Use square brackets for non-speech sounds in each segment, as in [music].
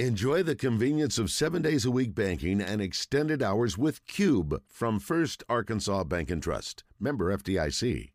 Enjoy the convenience of seven days a week banking and extended hours with Cube from First Arkansas Bank and Trust. Member FDIC.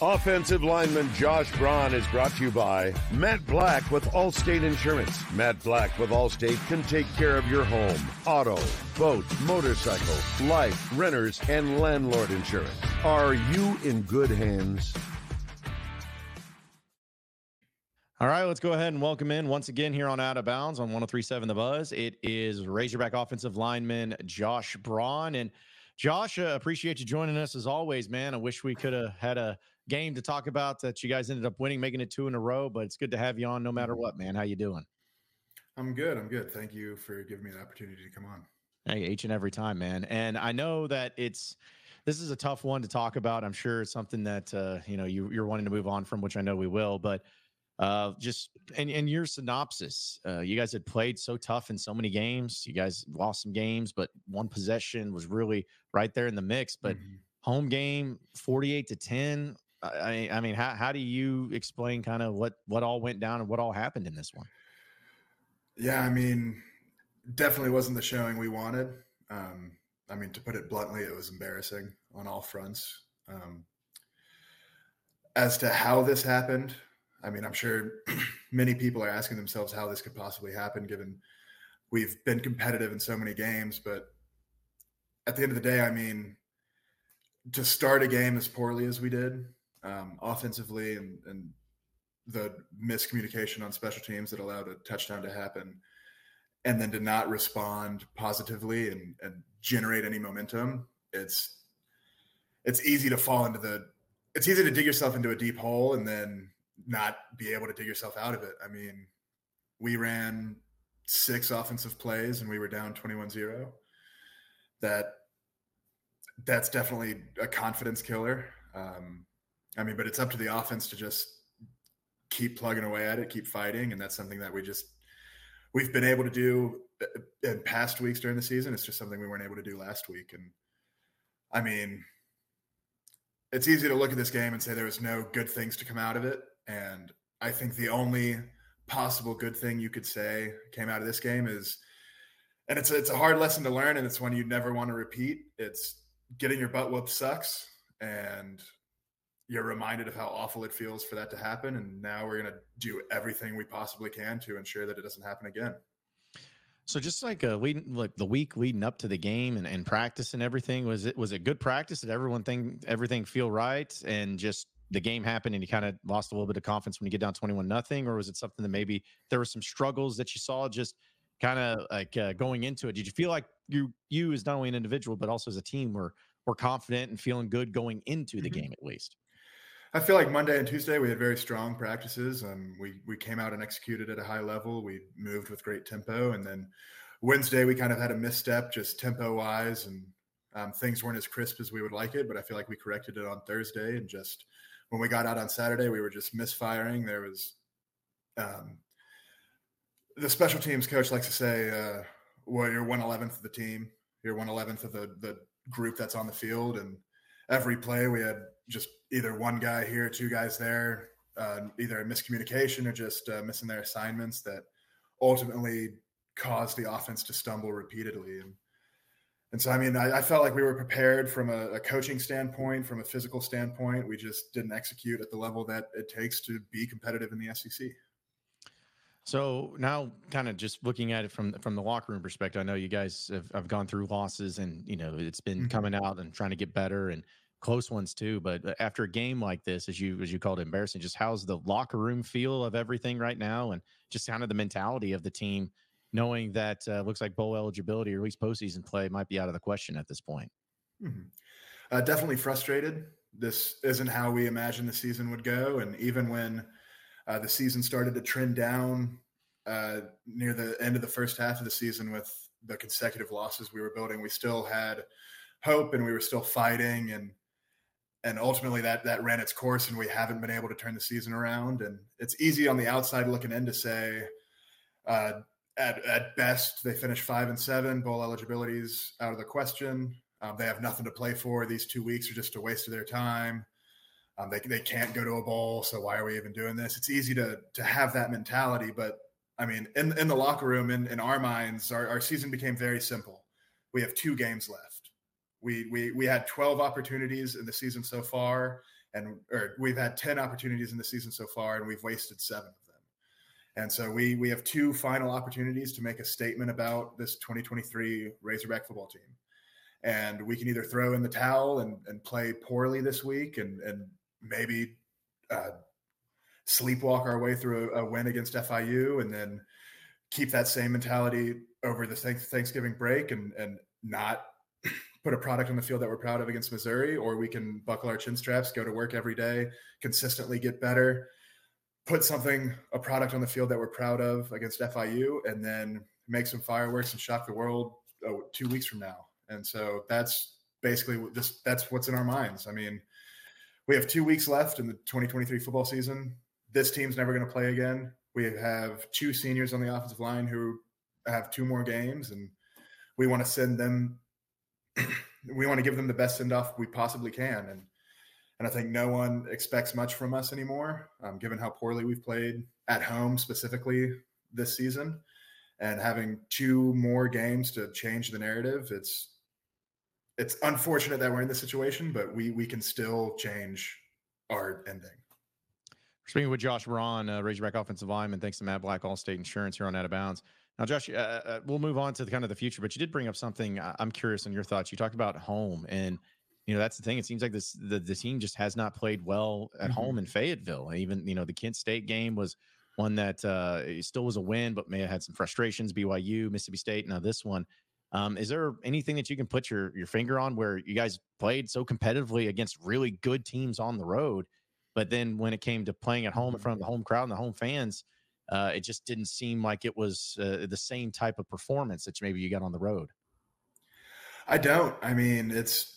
Offensive lineman Josh Braun is brought to you by Matt Black with Allstate Insurance. Matt Black with Allstate can take care of your home, auto, boat, motorcycle, life, renters, and landlord insurance. Are you in good hands? All right, let's go ahead and welcome in once again here on Out of Bounds on 1037 The Buzz. It is Razorback offensive lineman Josh Braun. And Josh, uh, appreciate you joining us as always, man. I wish we could have had a game to talk about that you guys ended up winning, making it two in a row, but it's good to have you on no matter what, man. How you doing? I'm good. I'm good. Thank you for giving me the opportunity to come on. Hey, each and every time, man. And I know that it's this is a tough one to talk about. I'm sure it's something that uh, you know you, you're wanting to move on from, which I know we will. But uh, just and, and your synopsis, uh, you guys had played so tough in so many games. You guys lost some games, but one possession was really right there in the mix. But mm-hmm. home game, 48 to 10. I, I mean, how, how do you explain kind of what, what all went down and what all happened in this one? Yeah, I mean, definitely wasn't the showing we wanted. Um, I mean, to put it bluntly, it was embarrassing on all fronts. Um, as to how this happened, I mean, I'm sure [clears throat] many people are asking themselves how this could possibly happen, given we've been competitive in so many games. But at the end of the day, I mean, to start a game as poorly as we did, um, offensively, and, and the miscommunication on special teams that allowed a touchdown to happen, and then to not respond positively and, and generate any momentum, it's it's easy to fall into the it's easy to dig yourself into a deep hole and then not be able to dig yourself out of it. I mean, we ran six offensive plays and we were down 21-0. That that's definitely a confidence killer. Um, I mean, but it's up to the offense to just keep plugging away at it, keep fighting, and that's something that we just we've been able to do in past weeks during the season. It's just something we weren't able to do last week. And I mean, it's easy to look at this game and say there was no good things to come out of it. And I think the only possible good thing you could say came out of this game is, and it's a, it's a hard lesson to learn, and it's one you never want to repeat. It's getting your butt whooped sucks, and you're reminded of how awful it feels for that to happen. And now we're going to do everything we possibly can to ensure that it doesn't happen again. So just like uh, leading, like the week leading up to the game and, and practice and everything, was it was it good practice? Did everyone think everything feel right? And just the game happened and you kind of lost a little bit of confidence when you get down 21 nothing or was it something that maybe there were some struggles that you saw just kind of like uh, going into it did you feel like you you as not only an individual but also as a team were were confident and feeling good going into the mm-hmm. game at least I feel like Monday and Tuesday we had very strong practices. Um, we we came out and executed at a high level. We moved with great tempo, and then Wednesday we kind of had a misstep, just tempo wise, and um, things weren't as crisp as we would like it. But I feel like we corrected it on Thursday and just when we got out on Saturday, we were just misfiring. There was um, the special teams coach likes to say, uh, "Well, you're one eleventh of the team. You're one eleventh of the the group that's on the field." And every play, we had just either one guy here, two guys there, uh, either a miscommunication or just uh, missing their assignments that ultimately caused the offense to stumble repeatedly. And and so, I mean, I, I felt like we were prepared from a, a, coaching standpoint, from a physical standpoint. We just didn't execute at the level that it takes to be competitive in the SEC. So now, kind of just looking at it from from the locker room perspective, I know you guys have, have gone through losses, and you know it's been mm-hmm. coming out and trying to get better, and close ones too. But uh, after a game like this, as you as you called it, embarrassing, just how's the locker room feel of everything right now, and just kind of the mentality of the team knowing that uh, looks like bowl eligibility or at least postseason play might be out of the question at this point. Mm-hmm. Uh, definitely frustrated. This isn't how we imagined the season would go, and even when uh, the season started to trend down uh, near the end of the first half of the season with the consecutive losses we were building, we still had hope and we were still fighting and and ultimately that that ran its course and we haven't been able to turn the season around and it's easy on the outside looking in to say uh, at, at best, they finish five and seven. Bowl eligibility is out of the question. Um, they have nothing to play for. These two weeks are just a waste of their time. Um, they, they can't go to a bowl, so why are we even doing this? It's easy to to have that mentality, but I mean, in in the locker room, in in our minds, our, our season became very simple. We have two games left. We we we had 12 opportunities in the season so far, and or we've had 10 opportunities in the season so far, and we've wasted seven of them. And so we we have two final opportunities to make a statement about this 2023 Razorback football team. And we can either throw in the towel and, and play poorly this week and and maybe uh, sleepwalk our way through a, a, win against FIU and then keep that same mentality over the Thanksgiving break and and not [clears throat] put a product on the field that we're proud of against Missouri, or we can buckle our chin straps, go to work every day, consistently get better, put something, a product on the field that we're proud of against FIU, and then make some fireworks and shock the world oh, two weeks from now. And so that's basically just that's what's in our minds. I mean, we have two weeks left in the 2023 football season. This team's never going to play again. We have two seniors on the offensive line who have two more games, and we want to send them [clears throat] we want to give them the best send off we possibly can. And and I think no one expects much from us anymore, um, given how poorly we've played at home specifically this season. And having two more games to change the narrative, it's it's unfortunate that we're in this situation, but we we can still change our ending. Speaking with Josh Braun, uh, Razorback offensive lineman, thanks to Matt Black, Allstate Insurance here on Out of Bounds. Now, Josh, uh, uh, we'll move on to the kind of the future, but you did bring up something. Uh, I'm curious on your thoughts. You talked about home, and you know that's the thing. It seems like this the, the team just has not played well at mm-hmm. home in Fayetteville. Even you know the Kent State game was one that uh, still was a win, but may have had some frustrations. BYU, Mississippi State. Now this one. Um, is there anything that you can put your your finger on where you guys played so competitively against really good teams on the road, but then when it came to playing at home in front of the home crowd and the home fans, uh, it just didn't seem like it was uh, the same type of performance that maybe you got on the road. I don't. I mean, it's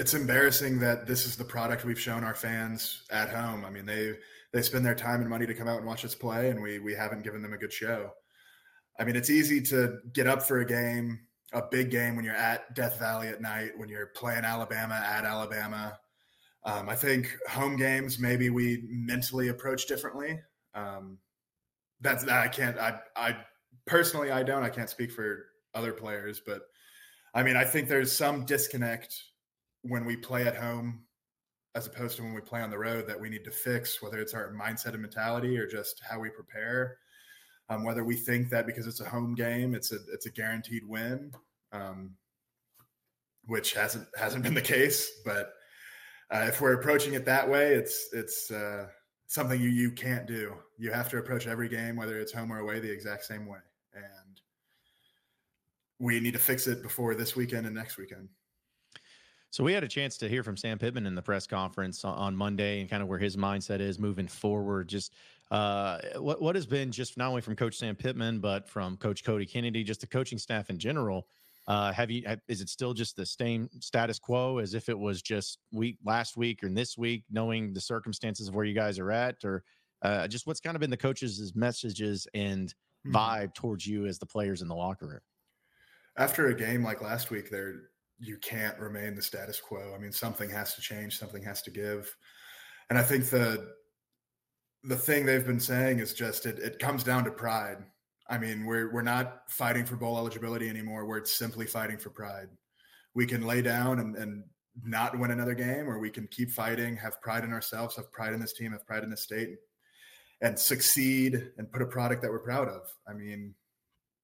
it's embarrassing that this is the product we've shown our fans at home. I mean, they they spend their time and money to come out and watch us play, and we we haven't given them a good show. I mean, it's easy to get up for a game, a big game when you're at Death Valley at night, when you're playing Alabama at Alabama. Um, I think home games maybe we mentally approach differently. Um, that's I can't. I I personally I don't. I can't speak for other players, but I mean I think there's some disconnect when we play at home as opposed to when we play on the road that we need to fix, whether it's our mindset and mentality or just how we prepare. Um, whether we think that because it's a home game, it's a it's a guaranteed win, um, which hasn't hasn't been the case. But uh, if we're approaching it that way, it's it's uh, something you you can't do. You have to approach every game, whether it's home or away, the exact same way. And we need to fix it before this weekend and next weekend. So we had a chance to hear from Sam Pittman in the press conference on Monday and kind of where his mindset is moving forward. Just uh, what what has been just not only from Coach Sam Pittman, but from Coach Cody Kennedy, just the coaching staff in general uh, have you? Have, is it still just the same status quo as if it was just week last week or this week, knowing the circumstances of where you guys are at, or uh, just what's kind of been the coaches' messages and mm-hmm. vibe towards you as the players in the locker room? After a game like last week, there you can't remain the status quo. I mean, something has to change, something has to give, and I think the the thing they've been saying is just it, it comes down to pride I mean, we're we're not fighting for bowl eligibility anymore. We're simply fighting for pride. We can lay down and, and not win another game, or we can keep fighting, have pride in ourselves, have pride in this team, have pride in this state, and succeed and put a product that we're proud of. I mean,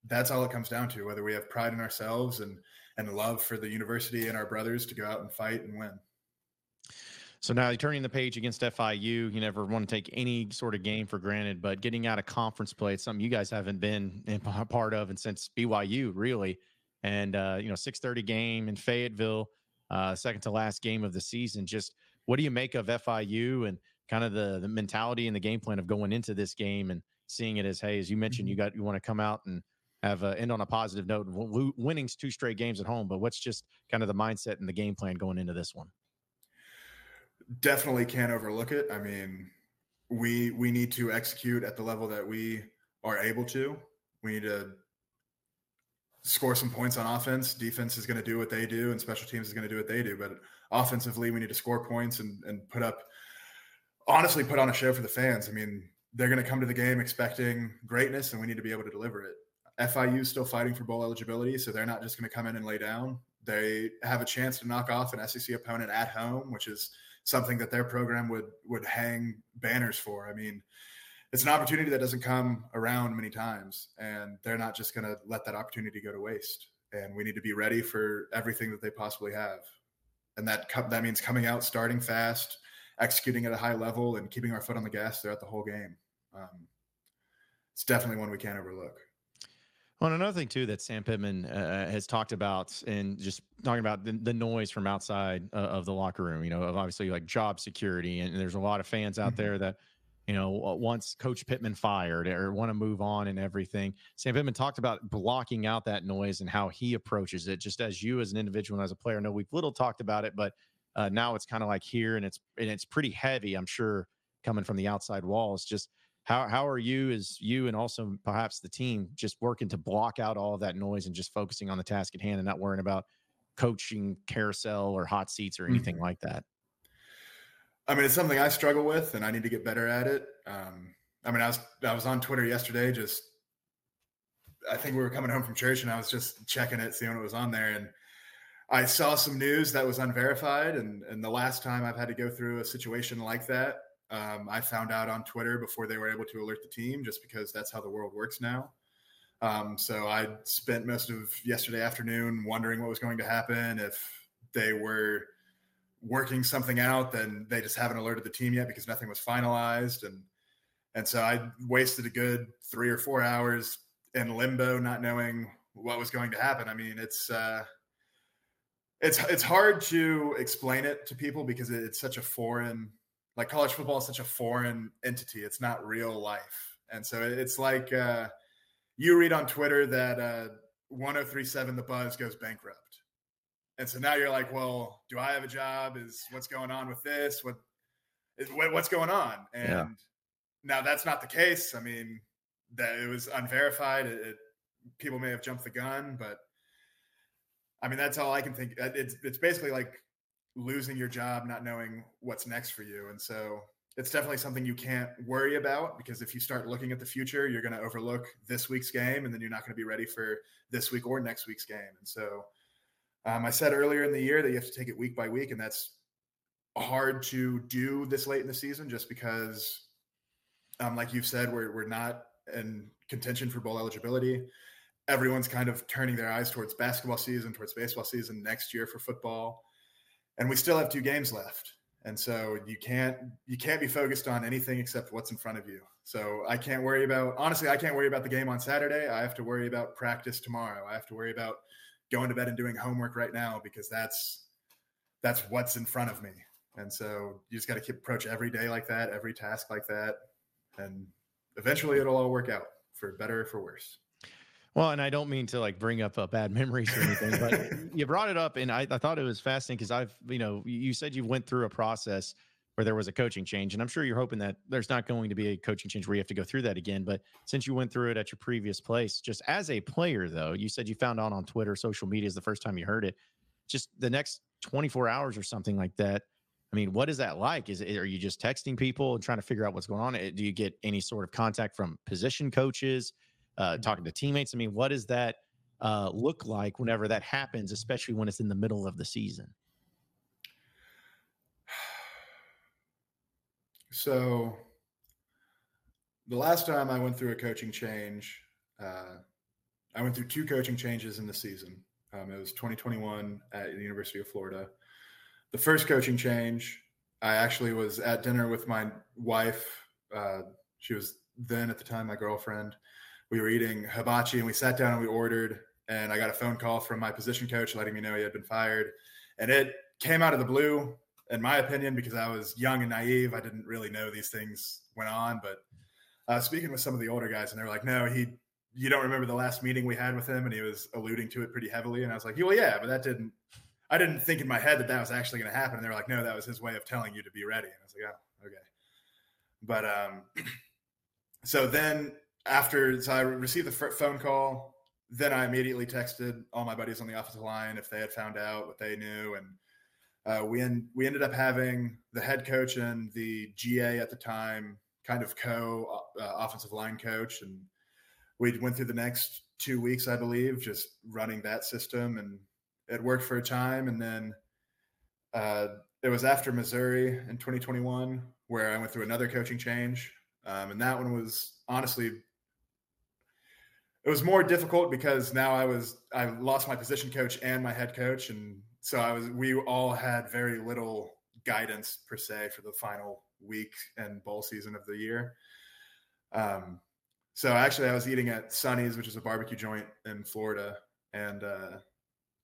that's all it comes down to. Whether we have pride in ourselves and and love for the university and our brothers to go out and fight and win. So now you're turning the page against FIU, you never want to take any sort of game for granted, but getting out of conference play, it's something you guys haven't been [laughs] a part of and since BYU really. And uh, you know, six thirty game in Fayetteville, uh, second to last game of the season. Just what do you make of FIU and kind of the the mentality and the game plan of going into this game and seeing it as, hey, as you mentioned, you mm-hmm. got you want to come out and have uh, end on a positive note. Winning's two straight games at home, but what's just kind of the mindset and the game plan going into this one? definitely can't overlook it. I mean, we we need to execute at the level that we are able to. We need to score some points on offense. Defense is going to do what they do, and special teams is going to do what they do. But offensively, we need to score points and and put up, honestly, put on a show for the fans. I mean, they're going to come to the game expecting greatness, and we need to be able to deliver it. FIU is still fighting for bowl eligibility, so they're not just going to come in and lay down. They have a chance to knock off an SEC opponent at home, which is something that their program would would hang banners for. I mean, it's an opportunity that doesn't come around many times, and they're not just going to let that opportunity go to waste. And we need to be ready for everything that they possibly have, and that that means coming out, starting fast, executing at a high level, and keeping our foot on the gas throughout the whole game. Um, it's definitely one we can't overlook. Well, another thing too that Sam Pittman uh, has talked about, and just talking about the, the noise from outside uh, of the locker room, you know, of obviously like job security, and there's a lot of fans out mm-hmm. there that, you know, once Coach Pittman fired or want to move on and everything. Sam Pittman talked about blocking out that noise and how he approaches it. Just as you, as an individual and as a player, know we've little talked about it, but uh, now it's kind of like here, and it's and it's pretty heavy. I'm sure coming from the outside walls, just how how are you as you and also perhaps the team just working to block out all of that noise and just focusing on the task at hand and not worrying about coaching carousel or hot seats or anything mm-hmm. like that? I mean, it's something I struggle with, and I need to get better at it. Um, I mean, I was I was on Twitter yesterday, just I think we were coming home from church, and I was just checking it, seeing what was on there, and I saw some news that was unverified. And and the last time I've had to go through a situation like that, um, I found out on Twitter before they were able to alert the team, just because that's how the world works now. Um, so I spent most of yesterday afternoon wondering what was going to happen if they were working something out. Then they just haven't alerted the team yet because nothing was finalized, and and so I wasted a good three or four hours in limbo, not knowing what was going to happen. I mean, it's uh, it's it's hard to explain it to people because it's such a foreign like college football is such a foreign entity. It's not real life. And so it's like uh, you read on Twitter that uh, 1037 The Buzz goes bankrupt. And so now you're like, well, do I have a job? Is what's going on with this? What is what's going on? And yeah. now that's not the case. I mean, that it was unverified. It, it, people may have jumped the gun, but I mean, that's all I can think. It's it's basically like losing your job, not knowing what's next for you. And so it's definitely something you can't worry about because if you start looking at the future, you're going to overlook this week's game and then you're not going to be ready for this week or next week's game. And so um, I said earlier in the year that you have to take it week by week, and that's hard to do this late in the season just because, um, like you've said, we're, we're not in contention for bowl eligibility. Everyone's kind of turning their eyes towards basketball season, towards baseball season next year for football and we still have two games left. And so you can't you can't be focused on anything except what's in front of you. So i can't worry about honestly i can't worry about the game on saturday. I have to worry about practice tomorrow. I have to worry about going to bed and doing homework right now because that's that's what's in front of me. And so you just got to keep approach every day like that every task like that and eventually it'll all work out for better or for worse well, and I don't mean to like bring up uh, bad [laughs] memories or anything, but you brought it up, and I, I thought it was fascinating because I've, you know, you said you went through a process where there was a coaching change, and I'm sure you're hoping that there's not going to be a coaching change where you have to go through that again. But since you went through it at your previous place, just as a player, though, you said you found out on Twitter, social media is the first time you heard it. Just the next 24 hours or something like that. I mean, what is that like? Is it, are you just texting people and trying to figure out what's going on? Do you get any sort of contact from position coaches? Uh, talking to teammates. I mean, what does that uh, look like whenever that happens, especially when it's in the middle of the season? [sighs] So, the last time I went through a coaching change, uh, I went through two coaching changes in the season. Um, it was 2021 at the University of Florida. The first coaching change, I actually was at dinner with my wife. Uh, she was then at the time my girlfriend, we were eating hibachi and we sat down and we ordered and I got a phone call from my position coach letting me know he had been fired. And it came out of the blue, in my opinion, because I was young and naive. I didn't really know these things went on. But uh, speaking with some of the older guys, and they were like, no, he, you don't remember the last meeting we had with him? And he was alluding to it pretty heavily. And I was like, well, yeah, but that didn't, I didn't think in my head that that was actually going to happen. And they were like, no, that was his way of telling you to be ready. And I was like, oh, okay. But um, [clears throat] so then after so I received the phone call, then I immediately texted all my buddies on the offensive line if they had found out what they knew, and uh, we en- we ended up having the head coach and the GA at the time kind of co uh, offensive line coach, and we went through the next two weeks, I believe, just running that system, and it worked for a time, and then uh, it was after Missouri in 2021 where I went through another coaching change, um, and that one was honestly it was more difficult because now I was I lost my position coach and my head coach, and so I was we all had very little guidance per se for the final week and bowl season of the year. Um, so actually, I was eating at Sonny's, which is a barbecue joint in Florida, and uh,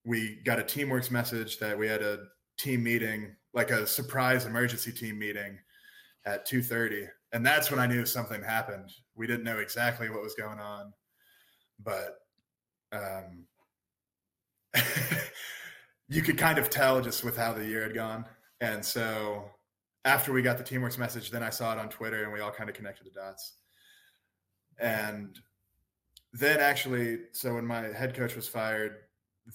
we got a Teamworks message that we had a team meeting, like a surprise emergency team meeting, at two thirty, and that's when I knew something happened. We didn't know exactly what was going on, but um, [laughs] you could kind of tell just with how the year had gone. And so after we got the Teamworks message, then I saw it on Twitter and we all kind of connected the dots. And then actually, so when my head coach was fired,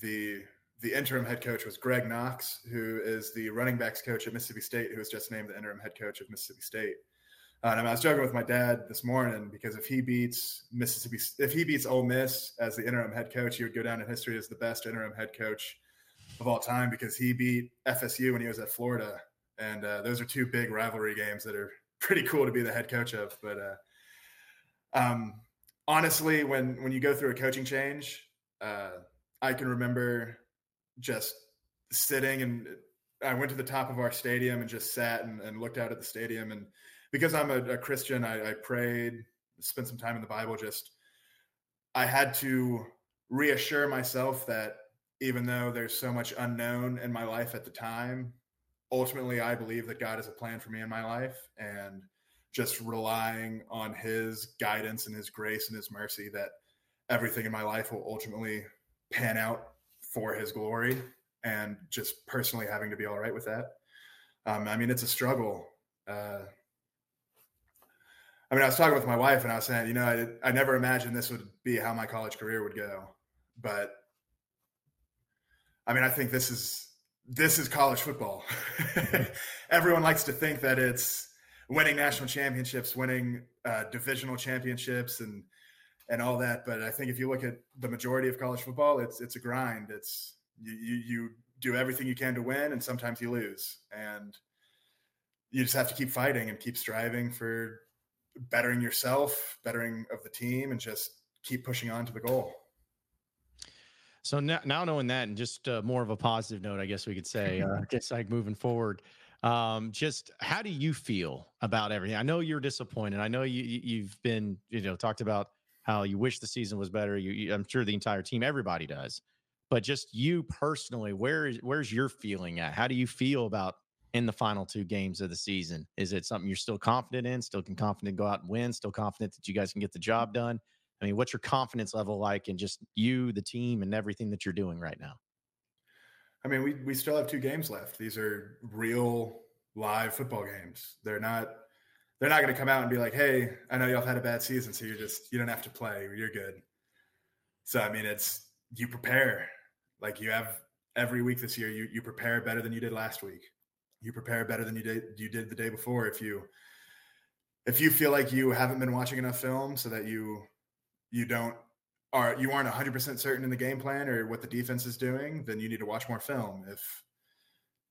the the interim head coach was Greg Knox, who is the running backs coach at Mississippi State, who was just named the interim head coach of Mississippi State. Uh, and I was joking with my dad this morning because if he beats Mississippi, if he beats Ole Miss as the interim head coach, he would go down in history as the best interim head coach of all time because he beat FSU when he was at Florida, and uh, those are two big rivalry games that are [laughs] pretty cool to be the head coach of. But uh, um, honestly, when when you go through a coaching change, uh, I can remember just sitting and I went to the top of our stadium and just sat and, and looked out at the stadium. And because I'm a, a Christian, I, I prayed, spent some time in the Bible. Just I had to reassure myself that even though there's so much unknown in my life at the time, ultimately I believe that God has a plan for me in my life and just relying on his guidance and his grace and his mercy that everything in my life will ultimately pan out for his glory and just personally having to be all right with that. Um, I mean, it's a struggle. Uh, I mean, I was talking with my wife and I was saying, you know, I, I never imagined this would be how my college career would go, but I mean, I think this is this is college football. [laughs] Everyone likes to think that it's winning national championships, winning uh, divisional championships, and and all that. But I think if you look at the majority of college football, it's it's a grind. It's you you, you do everything you can to win, and sometimes you lose, and you just have to keep fighting and keep striving for bettering yourself, bettering of the team, and just keep pushing on to the goal. So now, now knowing that, and just uh, more of a positive note, I guess we could say, uh, [laughs] just like moving forward, um, just how do you feel about everything? I know you're disappointed. I know you you've been you know talked about how you wish the season was better. You, you, I'm sure the entire team, everybody does, but just you personally, where is where's your feeling at? How do you feel about in the final two games of the season? Is it something you're still confident in? Still can confident go out and win? Still confident that you guys can get the job done? I mean, what's your confidence level like in just you, the team, and everything that you're doing right now? I mean, we we still have two games left. These are real live football games. They're not they're not going to come out and be like, "Hey, I know y'all had a bad season, so you're just you don't have to play. You're good." So I mean, it's you prepare like you have every week this year. You you prepare better than you did last week. You prepare better than you did you did the day before. If you if you feel like you haven't been watching enough film so that you you don't are you aren't 100% certain in the game plan or what the defense is doing then you need to watch more film if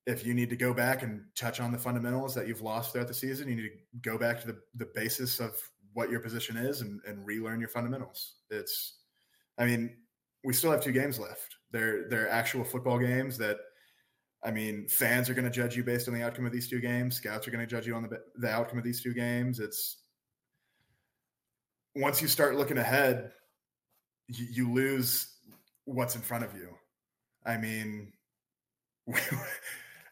if you need to go back and touch on the fundamentals that you've lost throughout the season you need to go back to the, the basis of what your position is and, and relearn your fundamentals it's i mean we still have two games left they're they're actual football games that i mean fans are going to judge you based on the outcome of these two games scouts are going to judge you on the, the outcome of these two games it's once you start looking ahead, you, you lose what's in front of you. I mean, [laughs] I'm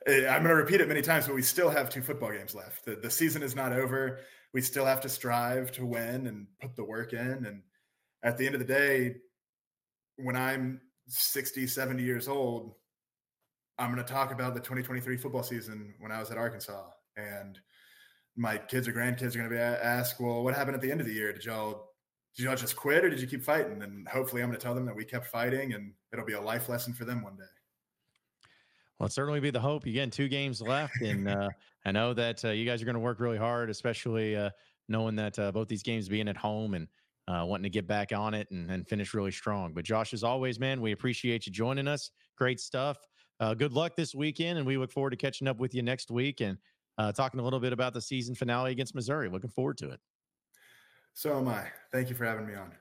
going to repeat it many times, but we still have two football games left. The, the season is not over. We still have to strive to win and put the work in. And at the end of the day, when I'm 60, 70 years old, I'm going to talk about the 2023 football season when I was at Arkansas. And my kids or grandkids are going to be asked, well, what happened at the end of the year? Did y'all did y'all just quit or did you keep fighting? And hopefully, I'm going to tell them that we kept fighting, and it'll be a life lesson for them one day. Well, it certainly be the hope. Again, two games left, and uh, I know that uh, you guys are going to work really hard, especially uh, knowing that uh, both these games being at home and uh, wanting to get back on it and, and finish really strong. But Josh, as always, man, we appreciate you joining us. Great stuff. Uh, good luck this weekend, and we look forward to catching up with you next week and uh, talking a little bit about the season finale against Missouri. Looking forward to it. So am I. Thank you for having me on.